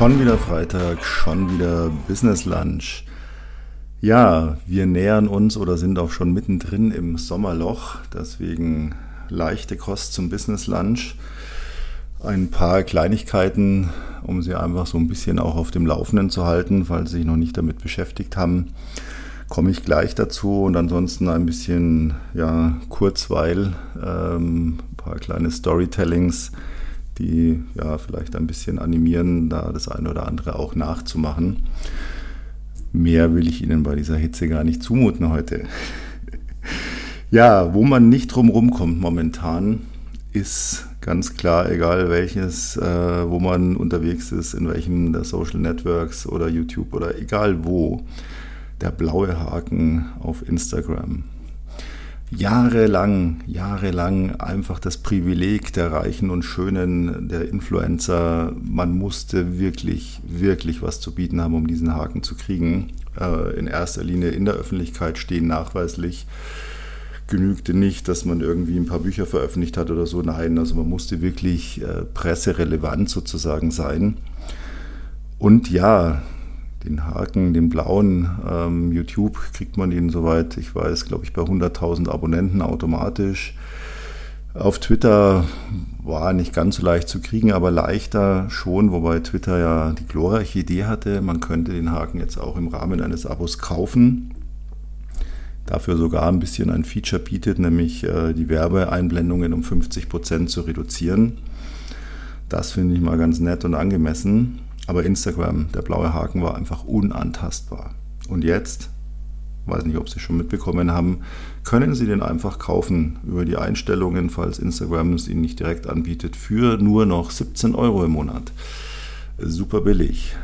Schon wieder Freitag, schon wieder Business Lunch. Ja, wir nähern uns oder sind auch schon mittendrin im Sommerloch, deswegen leichte Kost zum Business Lunch. Ein paar Kleinigkeiten, um Sie einfach so ein bisschen auch auf dem Laufenden zu halten, falls Sie sich noch nicht damit beschäftigt haben, komme ich gleich dazu und ansonsten ein bisschen ja, Kurzweil, ähm, ein paar kleine Storytellings die ja vielleicht ein bisschen animieren, da das eine oder andere auch nachzumachen. Mehr will ich Ihnen bei dieser Hitze gar nicht zumuten heute. ja, wo man nicht drum rumkommt momentan, ist ganz klar, egal welches, äh, wo man unterwegs ist, in welchem der Social Networks oder YouTube oder egal wo, der blaue Haken auf Instagram jahrelang, jahrelang einfach das Privileg der Reichen und Schönen, der Influencer. Man musste wirklich, wirklich was zu bieten haben, um diesen Haken zu kriegen. Äh, in erster Linie in der Öffentlichkeit stehen nachweislich. Genügte nicht, dass man irgendwie ein paar Bücher veröffentlicht hat oder so. Nein, also man musste wirklich äh, presserelevant sozusagen sein. Und ja, den Haken, den blauen ähm, YouTube kriegt man ihn soweit, ich weiß, glaube ich, bei 100.000 Abonnenten automatisch. Auf Twitter war nicht ganz so leicht zu kriegen, aber leichter schon, wobei Twitter ja die glorreiche Idee hatte, man könnte den Haken jetzt auch im Rahmen eines Abos kaufen. Dafür sogar ein bisschen ein Feature bietet, nämlich äh, die Werbeeinblendungen um 50 Prozent zu reduzieren. Das finde ich mal ganz nett und angemessen. Aber Instagram, der blaue Haken war einfach unantastbar. Und jetzt, weiß nicht, ob Sie schon mitbekommen haben, können Sie den einfach kaufen über die Einstellungen, falls Instagram es Ihnen nicht direkt anbietet, für nur noch 17 Euro im Monat. Super billig.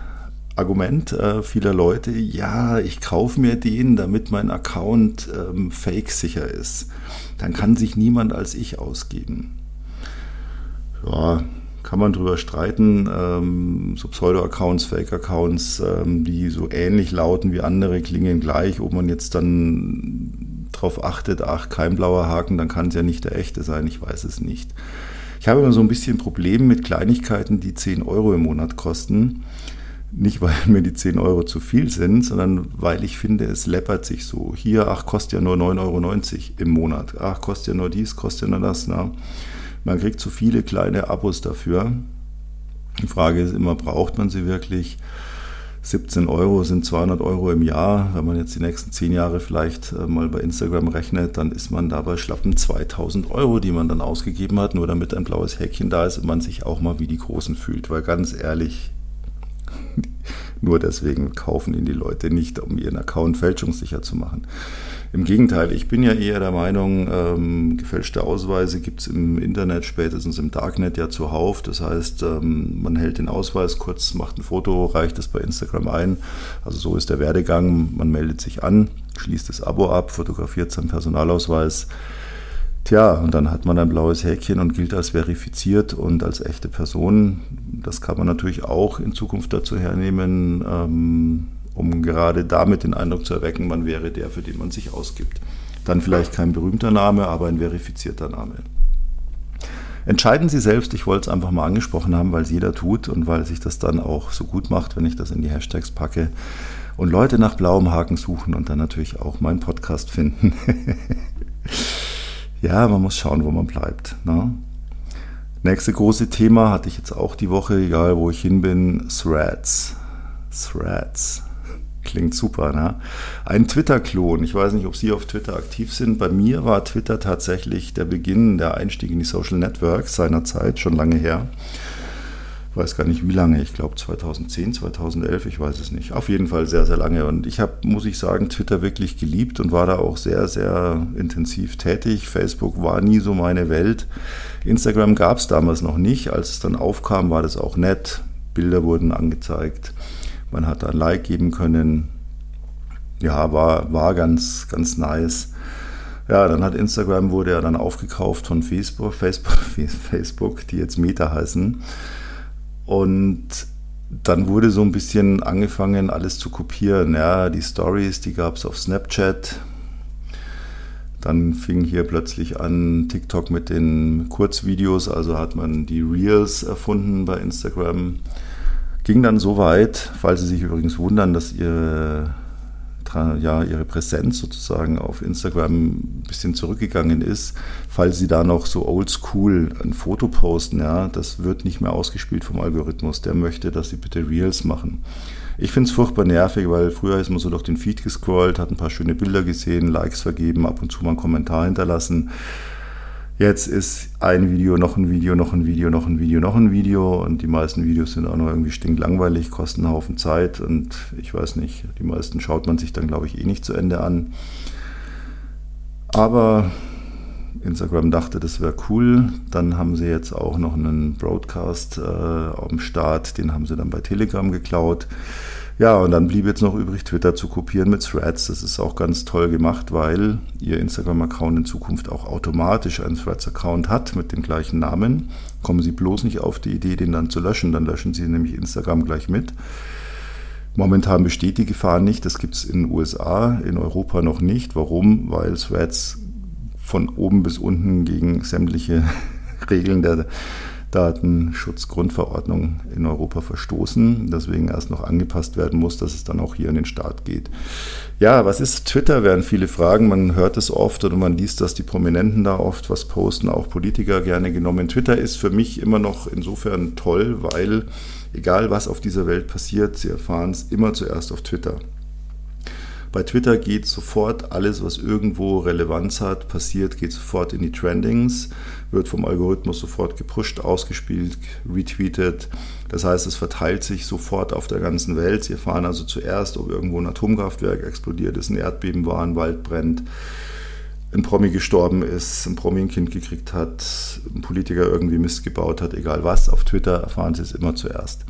Argument äh, vieler Leute, ja, ich kaufe mir den, damit mein Account ähm, fake sicher ist. Dann kann sich niemand als ich ausgeben. Ja, kann man drüber streiten. Ähm, so Pseudo-Accounts, Fake-Accounts, ähm, die so ähnlich lauten wie andere, klingen gleich. Ob man jetzt dann darauf achtet, ach, kein blauer Haken, dann kann es ja nicht der echte sein. Ich weiß es nicht. Ich habe immer so ein bisschen Problem mit Kleinigkeiten, die 10 Euro im Monat kosten. Nicht, weil mir die 10 Euro zu viel sind, sondern weil ich finde, es läppert sich so. Hier, ach, kostet ja nur 9,90 Euro im Monat. Ach, kostet ja nur dies, kostet ja nur das. Na. Man kriegt zu viele kleine Abos dafür. Die Frage ist immer, braucht man sie wirklich? 17 Euro sind 200 Euro im Jahr. Wenn man jetzt die nächsten 10 Jahre vielleicht äh, mal bei Instagram rechnet, dann ist man dabei schlappen 2000 Euro, die man dann ausgegeben hat, nur damit ein blaues Häkchen da ist und man sich auch mal wie die Großen fühlt. Weil ganz ehrlich, nur deswegen kaufen ihn die Leute nicht, um ihren Account fälschungssicher zu machen. Im Gegenteil, ich bin ja eher der Meinung, ähm, gefälschte Ausweise gibt es im Internet, spätestens im Darknet ja zuhauf. Das heißt, ähm, man hält den Ausweis kurz, macht ein Foto, reicht es bei Instagram ein. Also so ist der Werdegang. Man meldet sich an, schließt das Abo ab, fotografiert seinen Personalausweis. Tja, und dann hat man ein blaues Häkchen und gilt als verifiziert und als echte Person. Das kann man natürlich auch in Zukunft dazu hernehmen, ähm, um gerade damit den Eindruck zu erwecken, man wäre der, für den man sich ausgibt. Dann vielleicht kein berühmter Name, aber ein verifizierter Name. Entscheiden Sie selbst, ich wollte es einfach mal angesprochen haben, weil es jeder tut und weil sich das dann auch so gut macht, wenn ich das in die Hashtags packe und Leute nach blauem Haken suchen und dann natürlich auch meinen Podcast finden. ja, man muss schauen, wo man bleibt. Ne? Nächste große Thema hatte ich jetzt auch die Woche, egal wo ich hin bin, Threads. Threads. Klingt super, ne? Ein Twitter-Klon. Ich weiß nicht, ob Sie auf Twitter aktiv sind. Bei mir war Twitter tatsächlich der Beginn, der Einstieg in die Social Networks seiner Zeit, schon lange her. Ich weiß gar nicht wie lange, ich glaube 2010, 2011, ich weiß es nicht. Auf jeden Fall sehr, sehr lange. Und ich habe, muss ich sagen, Twitter wirklich geliebt und war da auch sehr, sehr intensiv tätig. Facebook war nie so meine Welt. Instagram gab es damals noch nicht. Als es dann aufkam, war das auch nett. Bilder wurden angezeigt. Man hat ein Like geben können. Ja, war, war ganz, ganz nice. Ja, dann hat Instagram wurde ja dann aufgekauft von Facebook, Facebook, Facebook, die jetzt Meta heißen. Und dann wurde so ein bisschen angefangen, alles zu kopieren. Ja, die Stories, die gab es auf Snapchat. Dann fing hier plötzlich an TikTok mit den Kurzvideos, also hat man die Reels erfunden bei Instagram Ging dann so weit, falls Sie sich übrigens wundern, dass ihr ja, ihre Präsenz sozusagen auf Instagram ein bisschen zurückgegangen ist, falls sie da noch so oldschool ein Foto posten, ja, das wird nicht mehr ausgespielt vom Algorithmus. Der möchte, dass sie bitte Reels machen. Ich finde es furchtbar nervig, weil früher ist man so durch den Feed gescrollt, hat ein paar schöne Bilder gesehen, Likes vergeben, ab und zu mal einen Kommentar hinterlassen. Jetzt ist ein Video, noch ein Video, noch ein Video, noch ein Video, noch ein Video und die meisten Videos sind auch noch irgendwie stinklangweilig, kosten einen Haufen Zeit und ich weiß nicht, die meisten schaut man sich dann glaube ich eh nicht zu Ende an. Aber Instagram dachte, das wäre cool. Dann haben sie jetzt auch noch einen Broadcast äh, am Start, den haben sie dann bei Telegram geklaut. Ja, und dann blieb jetzt noch übrig, Twitter zu kopieren mit Threads. Das ist auch ganz toll gemacht, weil Ihr Instagram-Account in Zukunft auch automatisch einen Threads-Account hat mit dem gleichen Namen. Kommen Sie bloß nicht auf die Idee, den dann zu löschen. Dann löschen Sie nämlich Instagram gleich mit. Momentan besteht die Gefahr nicht. Das gibt es in den USA, in Europa noch nicht. Warum? Weil Threads von oben bis unten gegen sämtliche Regeln der Datenschutzgrundverordnung in Europa verstoßen, deswegen erst noch angepasst werden muss, dass es dann auch hier in den Start geht. Ja, was ist Twitter, werden viele fragen. Man hört es oft oder man liest, dass die Prominenten da oft was posten, auch Politiker gerne genommen. Twitter ist für mich immer noch insofern toll, weil egal was auf dieser Welt passiert, Sie erfahren es immer zuerst auf Twitter. Bei Twitter geht sofort alles, was irgendwo Relevanz hat, passiert, geht sofort in die Trendings, wird vom Algorithmus sofort gepusht, ausgespielt, retweetet. Das heißt, es verteilt sich sofort auf der ganzen Welt. Sie erfahren also zuerst, ob irgendwo ein Atomkraftwerk explodiert ist, ein Erdbeben war, ein Wald brennt, ein Promi gestorben ist, ein Promi ein Kind gekriegt hat, ein Politiker irgendwie Mist gebaut hat, egal was. Auf Twitter erfahren Sie es immer zuerst.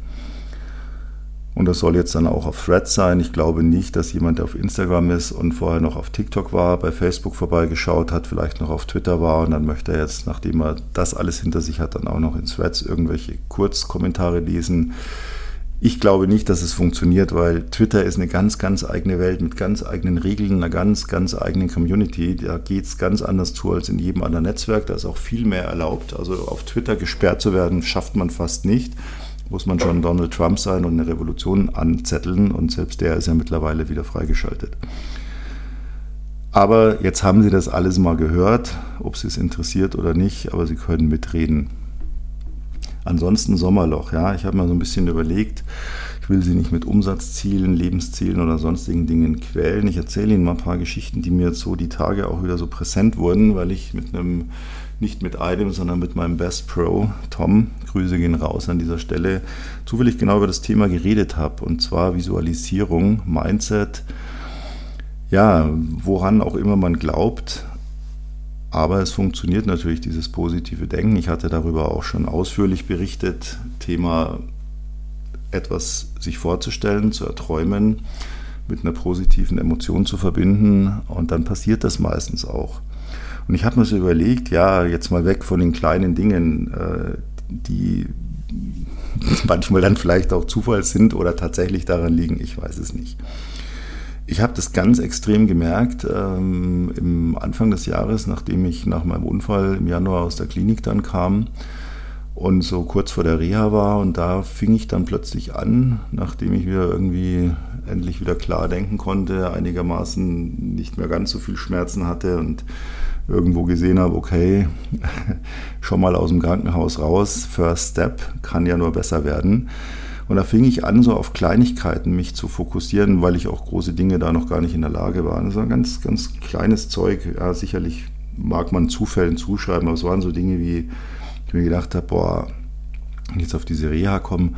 Und das soll jetzt dann auch auf Threads sein. Ich glaube nicht, dass jemand, der auf Instagram ist und vorher noch auf TikTok war, bei Facebook vorbeigeschaut hat, vielleicht noch auf Twitter war und dann möchte er jetzt, nachdem er das alles hinter sich hat, dann auch noch in Threads irgendwelche Kurzkommentare lesen. Ich glaube nicht, dass es funktioniert, weil Twitter ist eine ganz, ganz eigene Welt mit ganz eigenen Regeln, einer ganz, ganz eigenen Community. Da geht es ganz anders zu als in jedem anderen Netzwerk. Da ist auch viel mehr erlaubt. Also auf Twitter gesperrt zu werden, schafft man fast nicht muss man schon Donald Trump sein und eine Revolution anzetteln und selbst der ist ja mittlerweile wieder freigeschaltet. Aber jetzt haben Sie das alles mal gehört, ob Sie es interessiert oder nicht, aber Sie können mitreden. Ansonsten Sommerloch, ja. Ich habe mal so ein bisschen überlegt, ich will Sie nicht mit Umsatzzielen, Lebenszielen oder sonstigen Dingen quälen. Ich erzähle Ihnen mal ein paar Geschichten, die mir jetzt so die Tage auch wieder so präsent wurden, weil ich mit einem nicht mit einem, sondern mit meinem Best Pro, Tom, Grüße gehen raus an dieser Stelle, zufällig genau über das Thema geredet habe, und zwar Visualisierung, Mindset, ja, woran auch immer man glaubt, aber es funktioniert natürlich, dieses positive Denken. Ich hatte darüber auch schon ausführlich berichtet, Thema etwas sich vorzustellen, zu erträumen, mit einer positiven Emotion zu verbinden und dann passiert das meistens auch. Und ich habe mir so überlegt, ja, jetzt mal weg von den kleinen Dingen, äh, die manchmal dann vielleicht auch Zufall sind oder tatsächlich daran liegen, ich weiß es nicht. Ich habe das ganz extrem gemerkt ähm, im Anfang des Jahres, nachdem ich nach meinem Unfall im Januar aus der Klinik dann kam und so kurz vor der Reha war. Und da fing ich dann plötzlich an, nachdem ich wieder irgendwie endlich wieder klar denken konnte, einigermaßen nicht mehr ganz so viel Schmerzen hatte und irgendwo gesehen habe, okay, schon mal aus dem Krankenhaus raus, First Step kann ja nur besser werden. Und da fing ich an, so auf Kleinigkeiten mich zu fokussieren, weil ich auch große Dinge da noch gar nicht in der Lage war. Das war ganz, ganz kleines Zeug. Ja, sicherlich mag man Zufällen zuschreiben, aber es waren so Dinge wie, ich mir gedacht habe, boah, wenn ich jetzt auf diese Reha komme,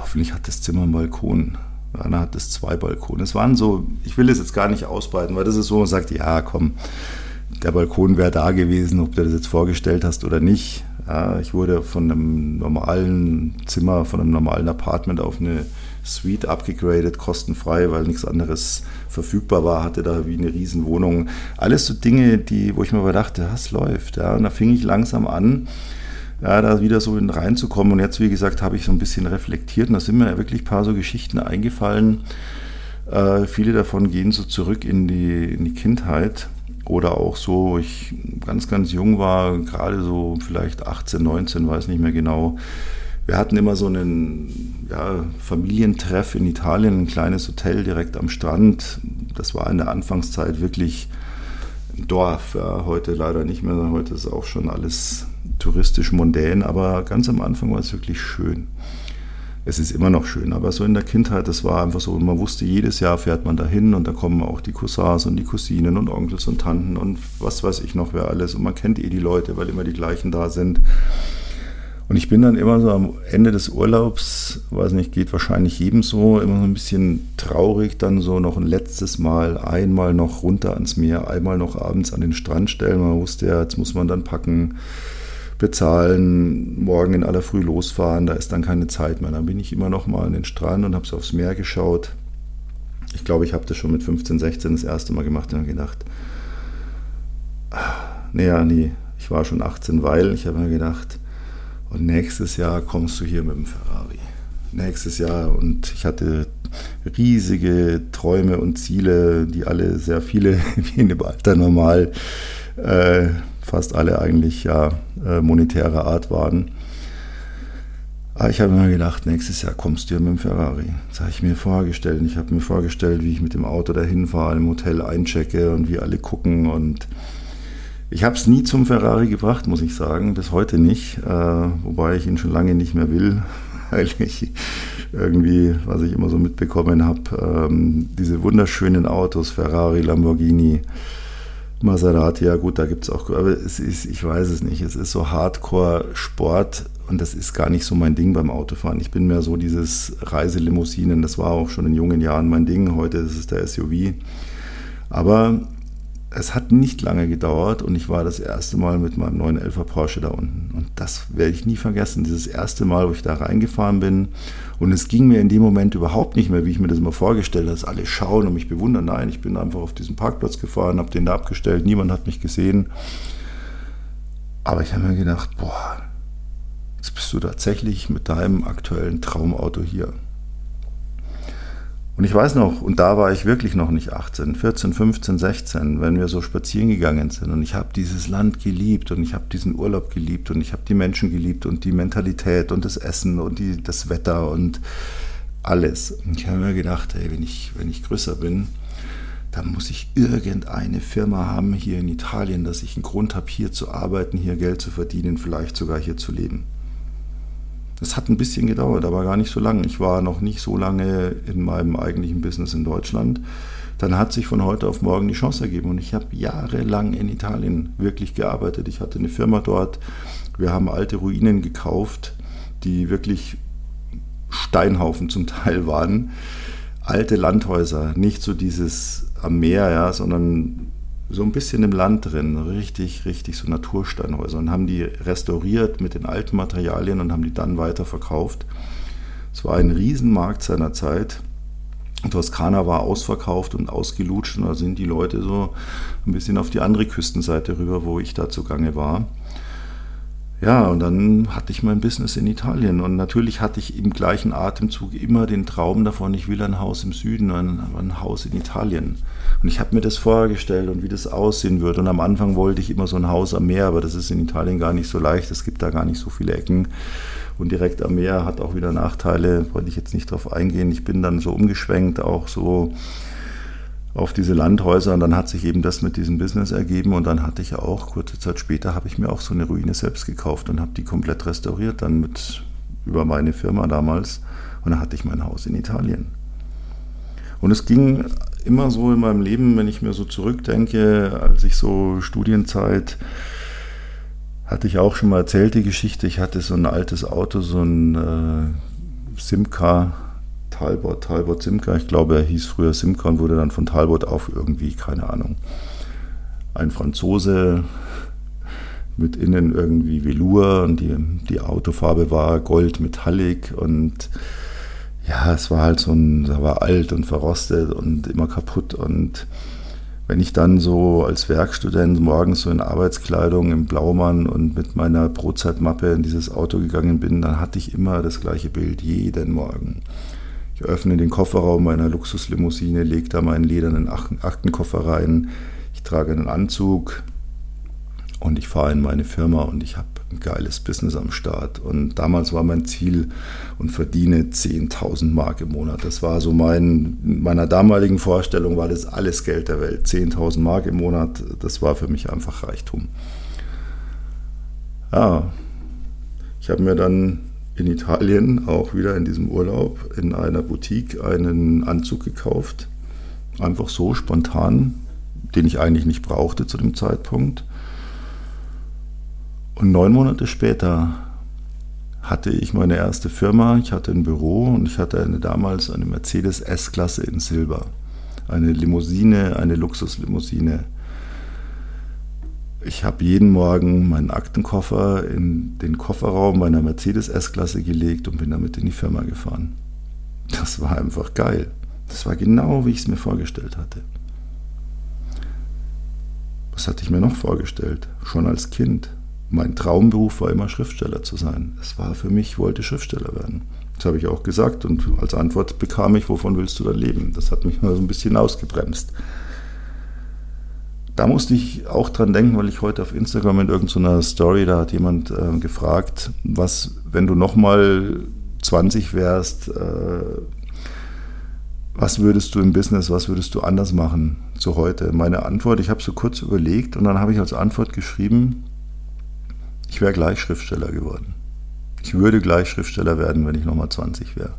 hoffentlich hat das Zimmer einen Balkon. Anna hat es zwei Balkone. Es waren so, ich will es jetzt gar nicht ausbreiten, weil das ist so, man sagt, ja, komm, der Balkon wäre da gewesen, ob du das jetzt vorgestellt hast oder nicht. Ja, ich wurde von einem normalen Zimmer, von einem normalen Apartment auf eine Suite abgegradet, kostenfrei, weil nichts anderes verfügbar war, hatte da wie eine Riesenwohnung. Alles so Dinge, die, wo ich mir aber dachte, das läuft. Ja. Und da fing ich langsam an, ja, da wieder so reinzukommen. Und jetzt, wie gesagt, habe ich so ein bisschen reflektiert und da sind mir wirklich ein paar so Geschichten eingefallen. Äh, viele davon gehen so zurück in die, in die Kindheit oder auch so, ich ganz, ganz jung war, gerade so vielleicht 18, 19, weiß nicht mehr genau, wir hatten immer so einen ja, Familientreff in Italien, ein kleines Hotel direkt am Strand. Das war in der Anfangszeit wirklich ein Dorf. Ja, heute leider nicht mehr. Heute ist auch schon alles touristisch mondän, aber ganz am Anfang war es wirklich schön. Es ist immer noch schön, aber so in der Kindheit, das war einfach so, man wusste, jedes Jahr fährt man dahin und da kommen auch die Cousins und die Cousinen und Onkels und Tanten und was weiß ich noch, wer alles. Und man kennt eh die Leute, weil immer die gleichen da sind. Und ich bin dann immer so am Ende des Urlaubs, weiß nicht, geht wahrscheinlich jedem so, immer so ein bisschen traurig, dann so noch ein letztes Mal, einmal noch runter ans Meer, einmal noch abends an den Strand stellen. Man wusste ja, jetzt muss man dann packen, bezahlen, morgen in aller Früh losfahren, da ist dann keine Zeit mehr. Dann bin ich immer noch mal an den Strand und habe so aufs Meer geschaut. Ich glaube, ich habe das schon mit 15, 16 das erste Mal gemacht und habe gedacht, naja, nee, ich war schon 18, weil ich habe mir gedacht, und nächstes Jahr kommst du hier mit dem Ferrari. Nächstes Jahr. Und ich hatte riesige Träume und Ziele, die alle sehr viele, wie in dem Alter normal, äh, fast alle eigentlich ja äh, monetärer Art waren. Aber ich habe mir gedacht, nächstes Jahr kommst du hier mit dem Ferrari. Das habe ich mir vorgestellt. Ich habe mir vorgestellt, wie ich mit dem Auto dahin fahre, im Hotel einchecke und wie alle gucken und ich habe es nie zum Ferrari gebracht, muss ich sagen, bis heute nicht, äh, wobei ich ihn schon lange nicht mehr will, weil ich irgendwie, was ich immer so mitbekommen habe, ähm, diese wunderschönen Autos, Ferrari, Lamborghini, Maserati, ja gut, da gibt es auch, aber es ist, ich weiß es nicht, es ist so Hardcore-Sport und das ist gar nicht so mein Ding beim Autofahren. Ich bin mehr so dieses Reiselimousinen, das war auch schon in jungen Jahren mein Ding, heute ist es der SUV. Aber es hat nicht lange gedauert und ich war das erste Mal mit meinem 911 Porsche da unten. Und das werde ich nie vergessen. Dieses erste Mal, wo ich da reingefahren bin. Und es ging mir in dem Moment überhaupt nicht mehr, wie ich mir das immer vorgestellt habe, dass alle schauen und mich bewundern. Nein, ich bin einfach auf diesen Parkplatz gefahren, habe den da abgestellt. Niemand hat mich gesehen. Aber ich habe mir gedacht, boah, jetzt bist du tatsächlich mit deinem aktuellen Traumauto hier. Und ich weiß noch, und da war ich wirklich noch nicht 18, 14, 15, 16, wenn wir so spazieren gegangen sind. Und ich habe dieses Land geliebt und ich habe diesen Urlaub geliebt und ich habe die Menschen geliebt und die Mentalität und das Essen und die, das Wetter und alles. Und ich habe mir gedacht, hey, wenn ich, wenn ich größer bin, dann muss ich irgendeine Firma haben hier in Italien, dass ich einen Grund habe, hier zu arbeiten, hier Geld zu verdienen, vielleicht sogar hier zu leben. Das hat ein bisschen gedauert, aber gar nicht so lange. Ich war noch nicht so lange in meinem eigentlichen Business in Deutschland. Dann hat sich von heute auf morgen die Chance ergeben und ich habe jahrelang in Italien wirklich gearbeitet. Ich hatte eine Firma dort. Wir haben alte Ruinen gekauft, die wirklich Steinhaufen zum Teil waren. Alte Landhäuser, nicht so dieses am Meer, ja, sondern so ein bisschen im Land drin, richtig, richtig so Natursteinhäuser und haben die restauriert mit den alten Materialien und haben die dann weiterverkauft. Es war ein Riesenmarkt seiner Zeit. Toskana war ausverkauft und ausgelutscht und da sind die Leute so ein bisschen auf die andere Küstenseite rüber, wo ich da zugange war. Ja, und dann hatte ich mein Business in Italien. Und natürlich hatte ich im gleichen Atemzug immer den Traum davon, ich will ein Haus im Süden, ein, ein Haus in Italien. Und ich habe mir das vorgestellt und wie das aussehen würde. Und am Anfang wollte ich immer so ein Haus am Meer, aber das ist in Italien gar nicht so leicht. Es gibt da gar nicht so viele Ecken. Und direkt am Meer hat auch wieder Nachteile, wollte ich jetzt nicht drauf eingehen. Ich bin dann so umgeschwenkt, auch so auf diese Landhäuser und dann hat sich eben das mit diesem Business ergeben und dann hatte ich auch, kurze Zeit später, habe ich mir auch so eine Ruine selbst gekauft und habe die komplett restauriert, dann mit über meine Firma damals und dann hatte ich mein Haus in Italien. Und es ging immer so in meinem Leben, wenn ich mir so zurückdenke, als ich so Studienzeit hatte ich auch schon mal erzählt, die Geschichte. Ich hatte so ein altes Auto, so ein äh, Simca Talbot, Talbot Simca. Ich glaube, er hieß früher Simca und wurde dann von Talbot auf irgendwie, keine Ahnung. Ein Franzose mit innen irgendwie Velour und die, die Autofarbe war Gold Metallic und ja, es war halt so ein, er war alt und verrostet und immer kaputt und wenn ich dann so als Werkstudent morgens so in Arbeitskleidung im Blaumann und mit meiner Brotzeitmappe in dieses Auto gegangen bin, dann hatte ich immer das gleiche Bild jeden Morgen. Ich öffne den Kofferraum meiner Luxuslimousine, lege da meinen ledernen Aktenkoffer rein, ich trage einen Anzug und ich fahre in meine Firma und ich habe ein geiles Business am Start. Und damals war mein Ziel und verdiene 10.000 Mark im Monat. Das war so mein, meiner damaligen Vorstellung war das alles Geld der Welt. 10.000 Mark im Monat, das war für mich einfach Reichtum. Ja, ich habe mir dann in Italien auch wieder in diesem Urlaub in einer Boutique einen Anzug gekauft. Einfach so spontan, den ich eigentlich nicht brauchte zu dem Zeitpunkt. Und neun Monate später hatte ich meine erste Firma, ich hatte ein Büro und ich hatte eine, damals eine Mercedes S-Klasse in Silber. Eine Limousine, eine Luxuslimousine. Ich habe jeden Morgen meinen Aktenkoffer in den Kofferraum meiner Mercedes S-Klasse gelegt und bin damit in die Firma gefahren. Das war einfach geil. Das war genau, wie ich es mir vorgestellt hatte. Was hatte ich mir noch vorgestellt? Schon als Kind. Mein Traumberuf war immer Schriftsteller zu sein. Es war für mich, ich wollte Schriftsteller werden. Das habe ich auch gesagt und als Antwort bekam ich, wovon willst du da leben? Das hat mich mal so ein bisschen ausgebremst. Da musste ich auch dran denken, weil ich heute auf Instagram in irgendeiner Story, da hat jemand äh, gefragt, was, wenn du nochmal 20 wärst, äh, was würdest du im Business, was würdest du anders machen zu heute? Meine Antwort, ich habe so kurz überlegt und dann habe ich als Antwort geschrieben, ich wäre gleich Schriftsteller geworden. Ich würde gleich Schriftsteller werden, wenn ich nochmal 20 wäre.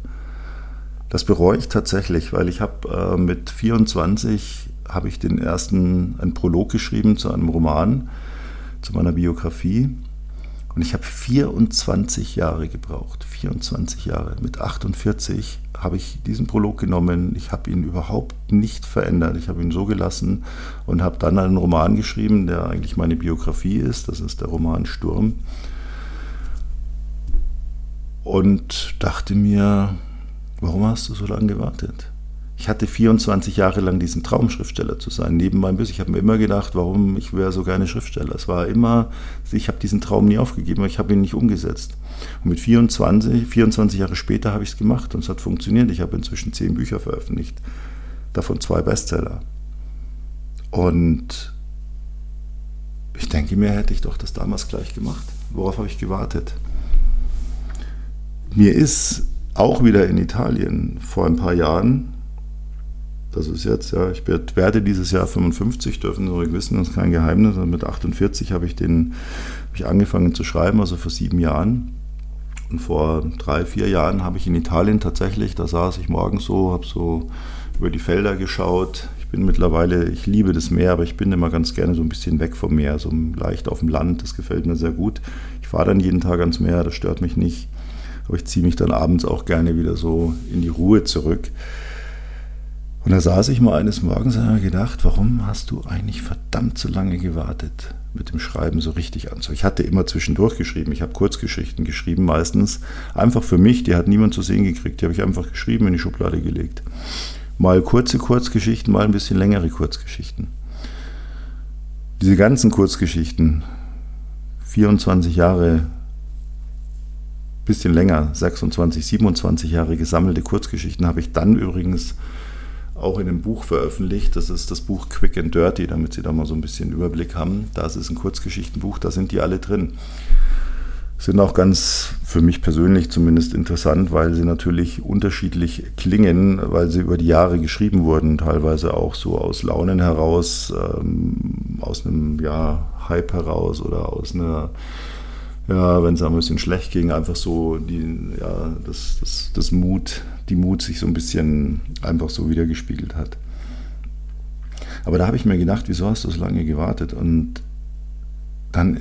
Das bereue ich tatsächlich, weil ich habe äh, mit 24 habe ich den ersten, einen Prolog geschrieben zu einem Roman, zu meiner Biografie. Und ich habe 24 Jahre gebraucht. 24 Jahre. Mit 48 habe ich diesen Prolog genommen. Ich habe ihn überhaupt nicht verändert. Ich habe ihn so gelassen und habe dann einen Roman geschrieben, der eigentlich meine Biografie ist. Das ist der Roman Sturm. Und dachte mir, warum hast du so lange gewartet? Ich hatte 24 Jahre lang diesen Traum, Schriftsteller zu sein, neben meinem Biss. Ich habe mir immer gedacht, warum ich wäre so gerne Schriftsteller. Es war immer, ich habe diesen Traum nie aufgegeben, aber ich habe ihn nicht umgesetzt. Und mit 24, 24 Jahre später habe ich es gemacht und es hat funktioniert. Ich habe inzwischen zehn Bücher veröffentlicht, davon zwei Bestseller. Und ich denke mir, hätte ich doch das damals gleich gemacht. Worauf habe ich gewartet? Mir ist auch wieder in Italien vor ein paar Jahren das ist jetzt, ja, ich werde dieses Jahr 55, dürfen Sie wissen, das ist kein Geheimnis. Und mit 48 habe ich, den, habe ich angefangen zu schreiben, also vor sieben Jahren. Und vor drei, vier Jahren habe ich in Italien tatsächlich, da saß ich morgens so, habe so über die Felder geschaut. Ich bin mittlerweile, ich liebe das Meer, aber ich bin immer ganz gerne so ein bisschen weg vom Meer, so leicht auf dem Land. Das gefällt mir sehr gut. Ich fahre dann jeden Tag ans Meer, das stört mich nicht. Aber ich ziehe mich dann abends auch gerne wieder so in die Ruhe zurück. Und da saß ich mal eines Morgens und habe gedacht, warum hast du eigentlich verdammt so lange gewartet, mit dem Schreiben so richtig anzufangen? Ich hatte immer zwischendurch geschrieben, ich habe Kurzgeschichten geschrieben, meistens einfach für mich, die hat niemand zu sehen gekriegt, die habe ich einfach geschrieben, in die Schublade gelegt. Mal kurze Kurzgeschichten, mal ein bisschen längere Kurzgeschichten. Diese ganzen Kurzgeschichten, 24 Jahre, bisschen länger, 26, 27 Jahre gesammelte Kurzgeschichten habe ich dann übrigens auch in einem Buch veröffentlicht. Das ist das Buch Quick and Dirty, damit Sie da mal so ein bisschen Überblick haben. Das ist ein Kurzgeschichtenbuch, da sind die alle drin. Sind auch ganz für mich persönlich zumindest interessant, weil sie natürlich unterschiedlich klingen, weil sie über die Jahre geschrieben wurden, teilweise auch so aus Launen heraus, ähm, aus einem ja, Hype heraus oder aus einer ja, wenn es ein bisschen schlecht ging, einfach so die, ja, das, das, das Mut, die Mut sich so ein bisschen einfach so wiedergespiegelt hat. Aber da habe ich mir gedacht, wieso hast du so lange gewartet? Und dann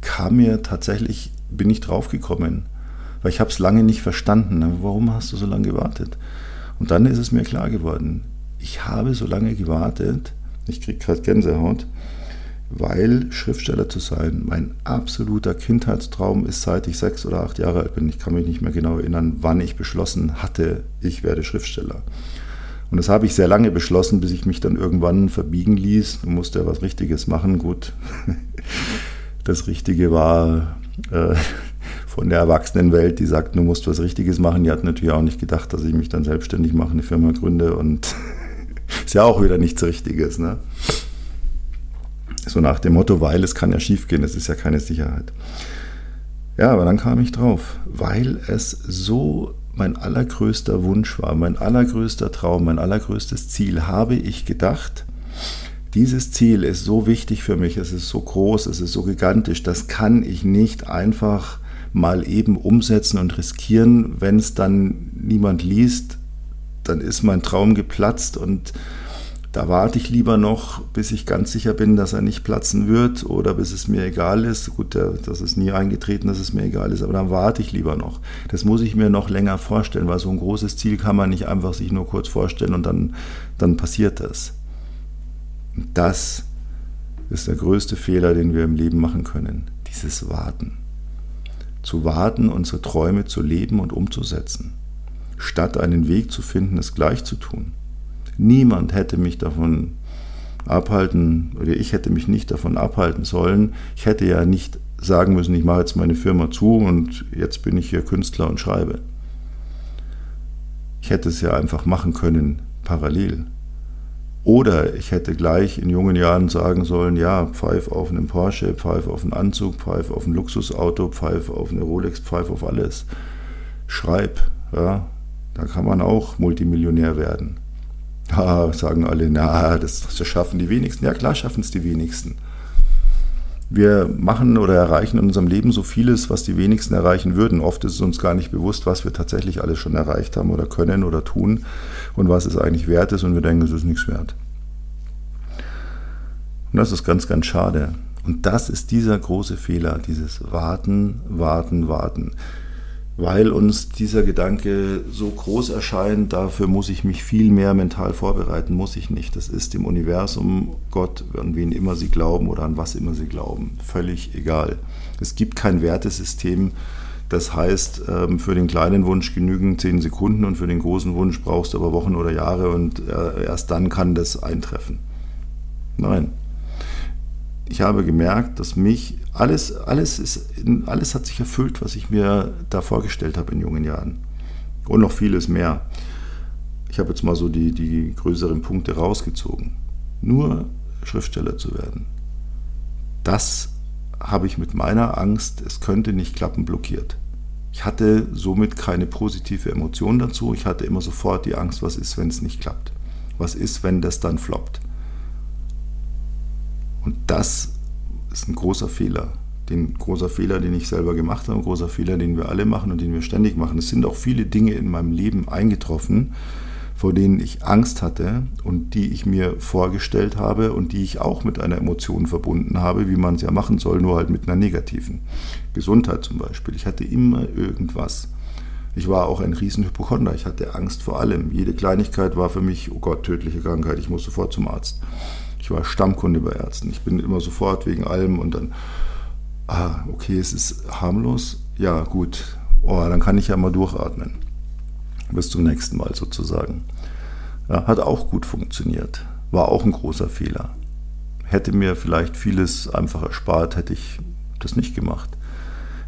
kam mir tatsächlich, bin ich draufgekommen, weil ich habe es lange nicht verstanden. Warum hast du so lange gewartet? Und dann ist es mir klar geworden, ich habe so lange gewartet, ich kriege gerade Gänsehaut, weil Schriftsteller zu sein mein absoluter Kindheitstraum ist, seit ich sechs oder acht Jahre alt bin. Ich kann mich nicht mehr genau erinnern, wann ich beschlossen hatte, ich werde Schriftsteller. Und das habe ich sehr lange beschlossen, bis ich mich dann irgendwann verbiegen ließ. Du musst ja was Richtiges machen. Gut, das Richtige war äh, von der Erwachsenenwelt, die sagt, du musst was Richtiges machen. Die hat natürlich auch nicht gedacht, dass ich mich dann selbstständig mache, eine Firma gründe und ist ja auch wieder nichts Richtiges. Ne? So nach dem Motto, weil es kann ja schief gehen, es ist ja keine Sicherheit. Ja, aber dann kam ich drauf, weil es so mein allergrößter Wunsch war, mein allergrößter Traum, mein allergrößtes Ziel, habe ich gedacht, dieses Ziel ist so wichtig für mich, es ist so groß, es ist so gigantisch, das kann ich nicht einfach mal eben umsetzen und riskieren. Wenn es dann niemand liest, dann ist mein Traum geplatzt und da warte ich lieber noch, bis ich ganz sicher bin, dass er nicht platzen wird oder bis es mir egal ist. Gut, das ist nie eingetreten, dass es mir egal ist, aber dann warte ich lieber noch. Das muss ich mir noch länger vorstellen, weil so ein großes Ziel kann man nicht einfach sich nur kurz vorstellen und dann, dann passiert das. Das ist der größte Fehler, den wir im Leben machen können. Dieses Warten. Zu warten, unsere Träume zu leben und umzusetzen, statt einen Weg zu finden, es gleich zu tun. Niemand hätte mich davon abhalten, oder ich hätte mich nicht davon abhalten sollen. Ich hätte ja nicht sagen müssen, ich mache jetzt meine Firma zu und jetzt bin ich hier Künstler und schreibe. Ich hätte es ja einfach machen können, parallel. Oder ich hätte gleich in jungen Jahren sagen sollen, ja, pfeif auf einen Porsche, pfeif auf einen Anzug, pfeif auf ein Luxusauto, pfeif auf eine Rolex, pfeif auf alles. Schreib, ja, da kann man auch Multimillionär werden. Da sagen alle, na, das, das schaffen die wenigsten. Ja, klar schaffen es die wenigsten. Wir machen oder erreichen in unserem Leben so vieles, was die wenigsten erreichen würden. Oft ist es uns gar nicht bewusst, was wir tatsächlich alles schon erreicht haben oder können oder tun und was es eigentlich wert ist und wir denken, es ist nichts wert. Und das ist ganz, ganz schade. Und das ist dieser große Fehler, dieses Warten, Warten, Warten weil uns dieser Gedanke so groß erscheint, dafür muss ich mich viel mehr mental vorbereiten, muss ich nicht. Das ist im Universum, Gott, an wen immer Sie glauben oder an was immer Sie glauben, völlig egal. Es gibt kein Wertesystem, das heißt, ähm, für den kleinen Wunsch genügen zehn Sekunden und für den großen Wunsch brauchst du aber Wochen oder Jahre und äh, erst dann kann das eintreffen. Nein, ich habe gemerkt, dass mich alles, alles, ist, alles hat sich erfüllt, was ich mir da vorgestellt habe in jungen Jahren. Und noch vieles mehr. Ich habe jetzt mal so die, die größeren Punkte rausgezogen. Nur Schriftsteller zu werden. Das habe ich mit meiner Angst, es könnte nicht klappen, blockiert. Ich hatte somit keine positive Emotion dazu. Ich hatte immer sofort die Angst, was ist, wenn es nicht klappt? Was ist, wenn das dann floppt? Und das ist ein großer Fehler. Den großer Fehler, den ich selber gemacht habe, ein großer Fehler, den wir alle machen und den wir ständig machen. Es sind auch viele Dinge in meinem Leben eingetroffen, vor denen ich Angst hatte und die ich mir vorgestellt habe und die ich auch mit einer Emotion verbunden habe, wie man es ja machen soll, nur halt mit einer negativen. Gesundheit zum Beispiel. Ich hatte immer irgendwas. Ich war auch ein Riesenhypochonder. Ich hatte Angst vor allem. Jede Kleinigkeit war für mich, oh Gott, tödliche Krankheit, ich muss sofort zum Arzt. Ich war Stammkunde bei Ärzten. Ich bin immer sofort wegen allem und dann, ah, okay, es ist harmlos. Ja, gut. Oh, dann kann ich ja mal durchatmen. Bis zum nächsten Mal sozusagen. Ja, hat auch gut funktioniert. War auch ein großer Fehler. Hätte mir vielleicht vieles einfach erspart, hätte ich das nicht gemacht.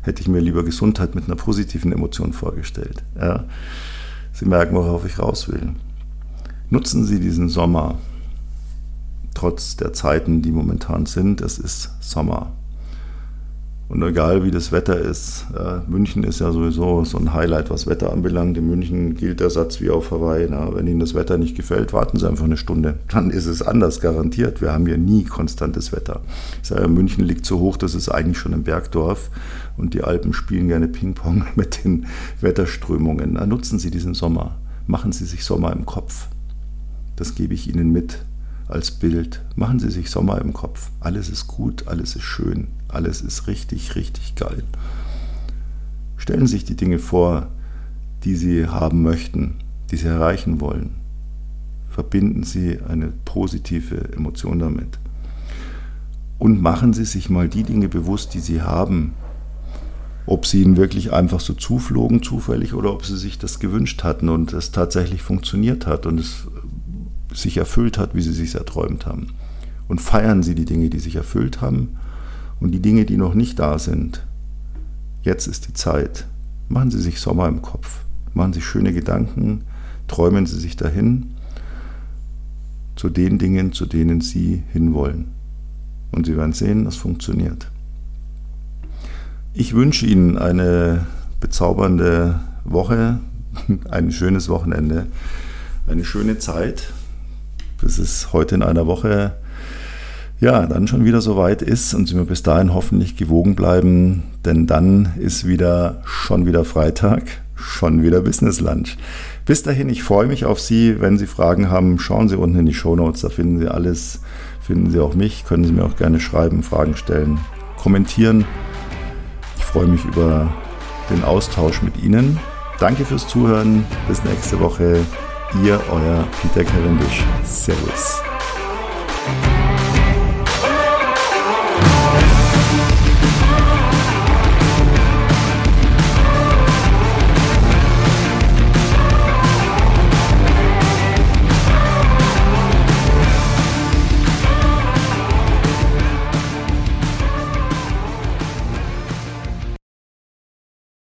Hätte ich mir lieber Gesundheit mit einer positiven Emotion vorgestellt. Ja. Sie merken, worauf ich raus will. Nutzen Sie diesen Sommer trotz der Zeiten, die momentan sind. Es ist Sommer. Und egal wie das Wetter ist, äh, München ist ja sowieso so ein Highlight, was Wetter anbelangt. In München gilt der Satz wie auf Hawaii, na, wenn Ihnen das Wetter nicht gefällt, warten Sie einfach eine Stunde. Dann ist es anders, garantiert. Wir haben hier nie konstantes Wetter. Ich sage, München liegt so hoch, das ist eigentlich schon ein Bergdorf und die Alpen spielen gerne Ping-Pong mit den Wetterströmungen. Na, nutzen Sie diesen Sommer. Machen Sie sich Sommer im Kopf. Das gebe ich Ihnen mit als Bild. Machen Sie sich Sommer im Kopf. Alles ist gut, alles ist schön, alles ist richtig, richtig geil. Stellen Sie sich die Dinge vor, die Sie haben möchten, die Sie erreichen wollen. Verbinden Sie eine positive Emotion damit. Und machen Sie sich mal die Dinge bewusst, die Sie haben. Ob sie ihnen wirklich einfach so zuflogen, zufällig, oder ob sie sich das gewünscht hatten und es tatsächlich funktioniert hat und es sich erfüllt hat, wie sie sich erträumt haben. Und feiern Sie die Dinge, die sich erfüllt haben und die Dinge, die noch nicht da sind. Jetzt ist die Zeit. Machen Sie sich Sommer im Kopf. Machen Sie schöne Gedanken. Träumen Sie sich dahin zu den Dingen, zu denen Sie hinwollen. Und Sie werden sehen, das funktioniert. Ich wünsche Ihnen eine bezaubernde Woche, ein schönes Wochenende, eine schöne Zeit, bis es heute in einer Woche ja, dann schon wieder soweit ist und Sie mir bis dahin hoffentlich gewogen bleiben, denn dann ist wieder schon wieder Freitag, schon wieder Business Lunch. Bis dahin, ich freue mich auf Sie. Wenn Sie Fragen haben, schauen Sie unten in die Show Notes, da finden Sie alles, finden Sie auch mich, können Sie mir auch gerne schreiben, Fragen stellen, kommentieren. Ich freue mich über den Austausch mit Ihnen. Danke fürs Zuhören. Bis nächste Woche. Ihr, euer Peter Cavendish. Servus.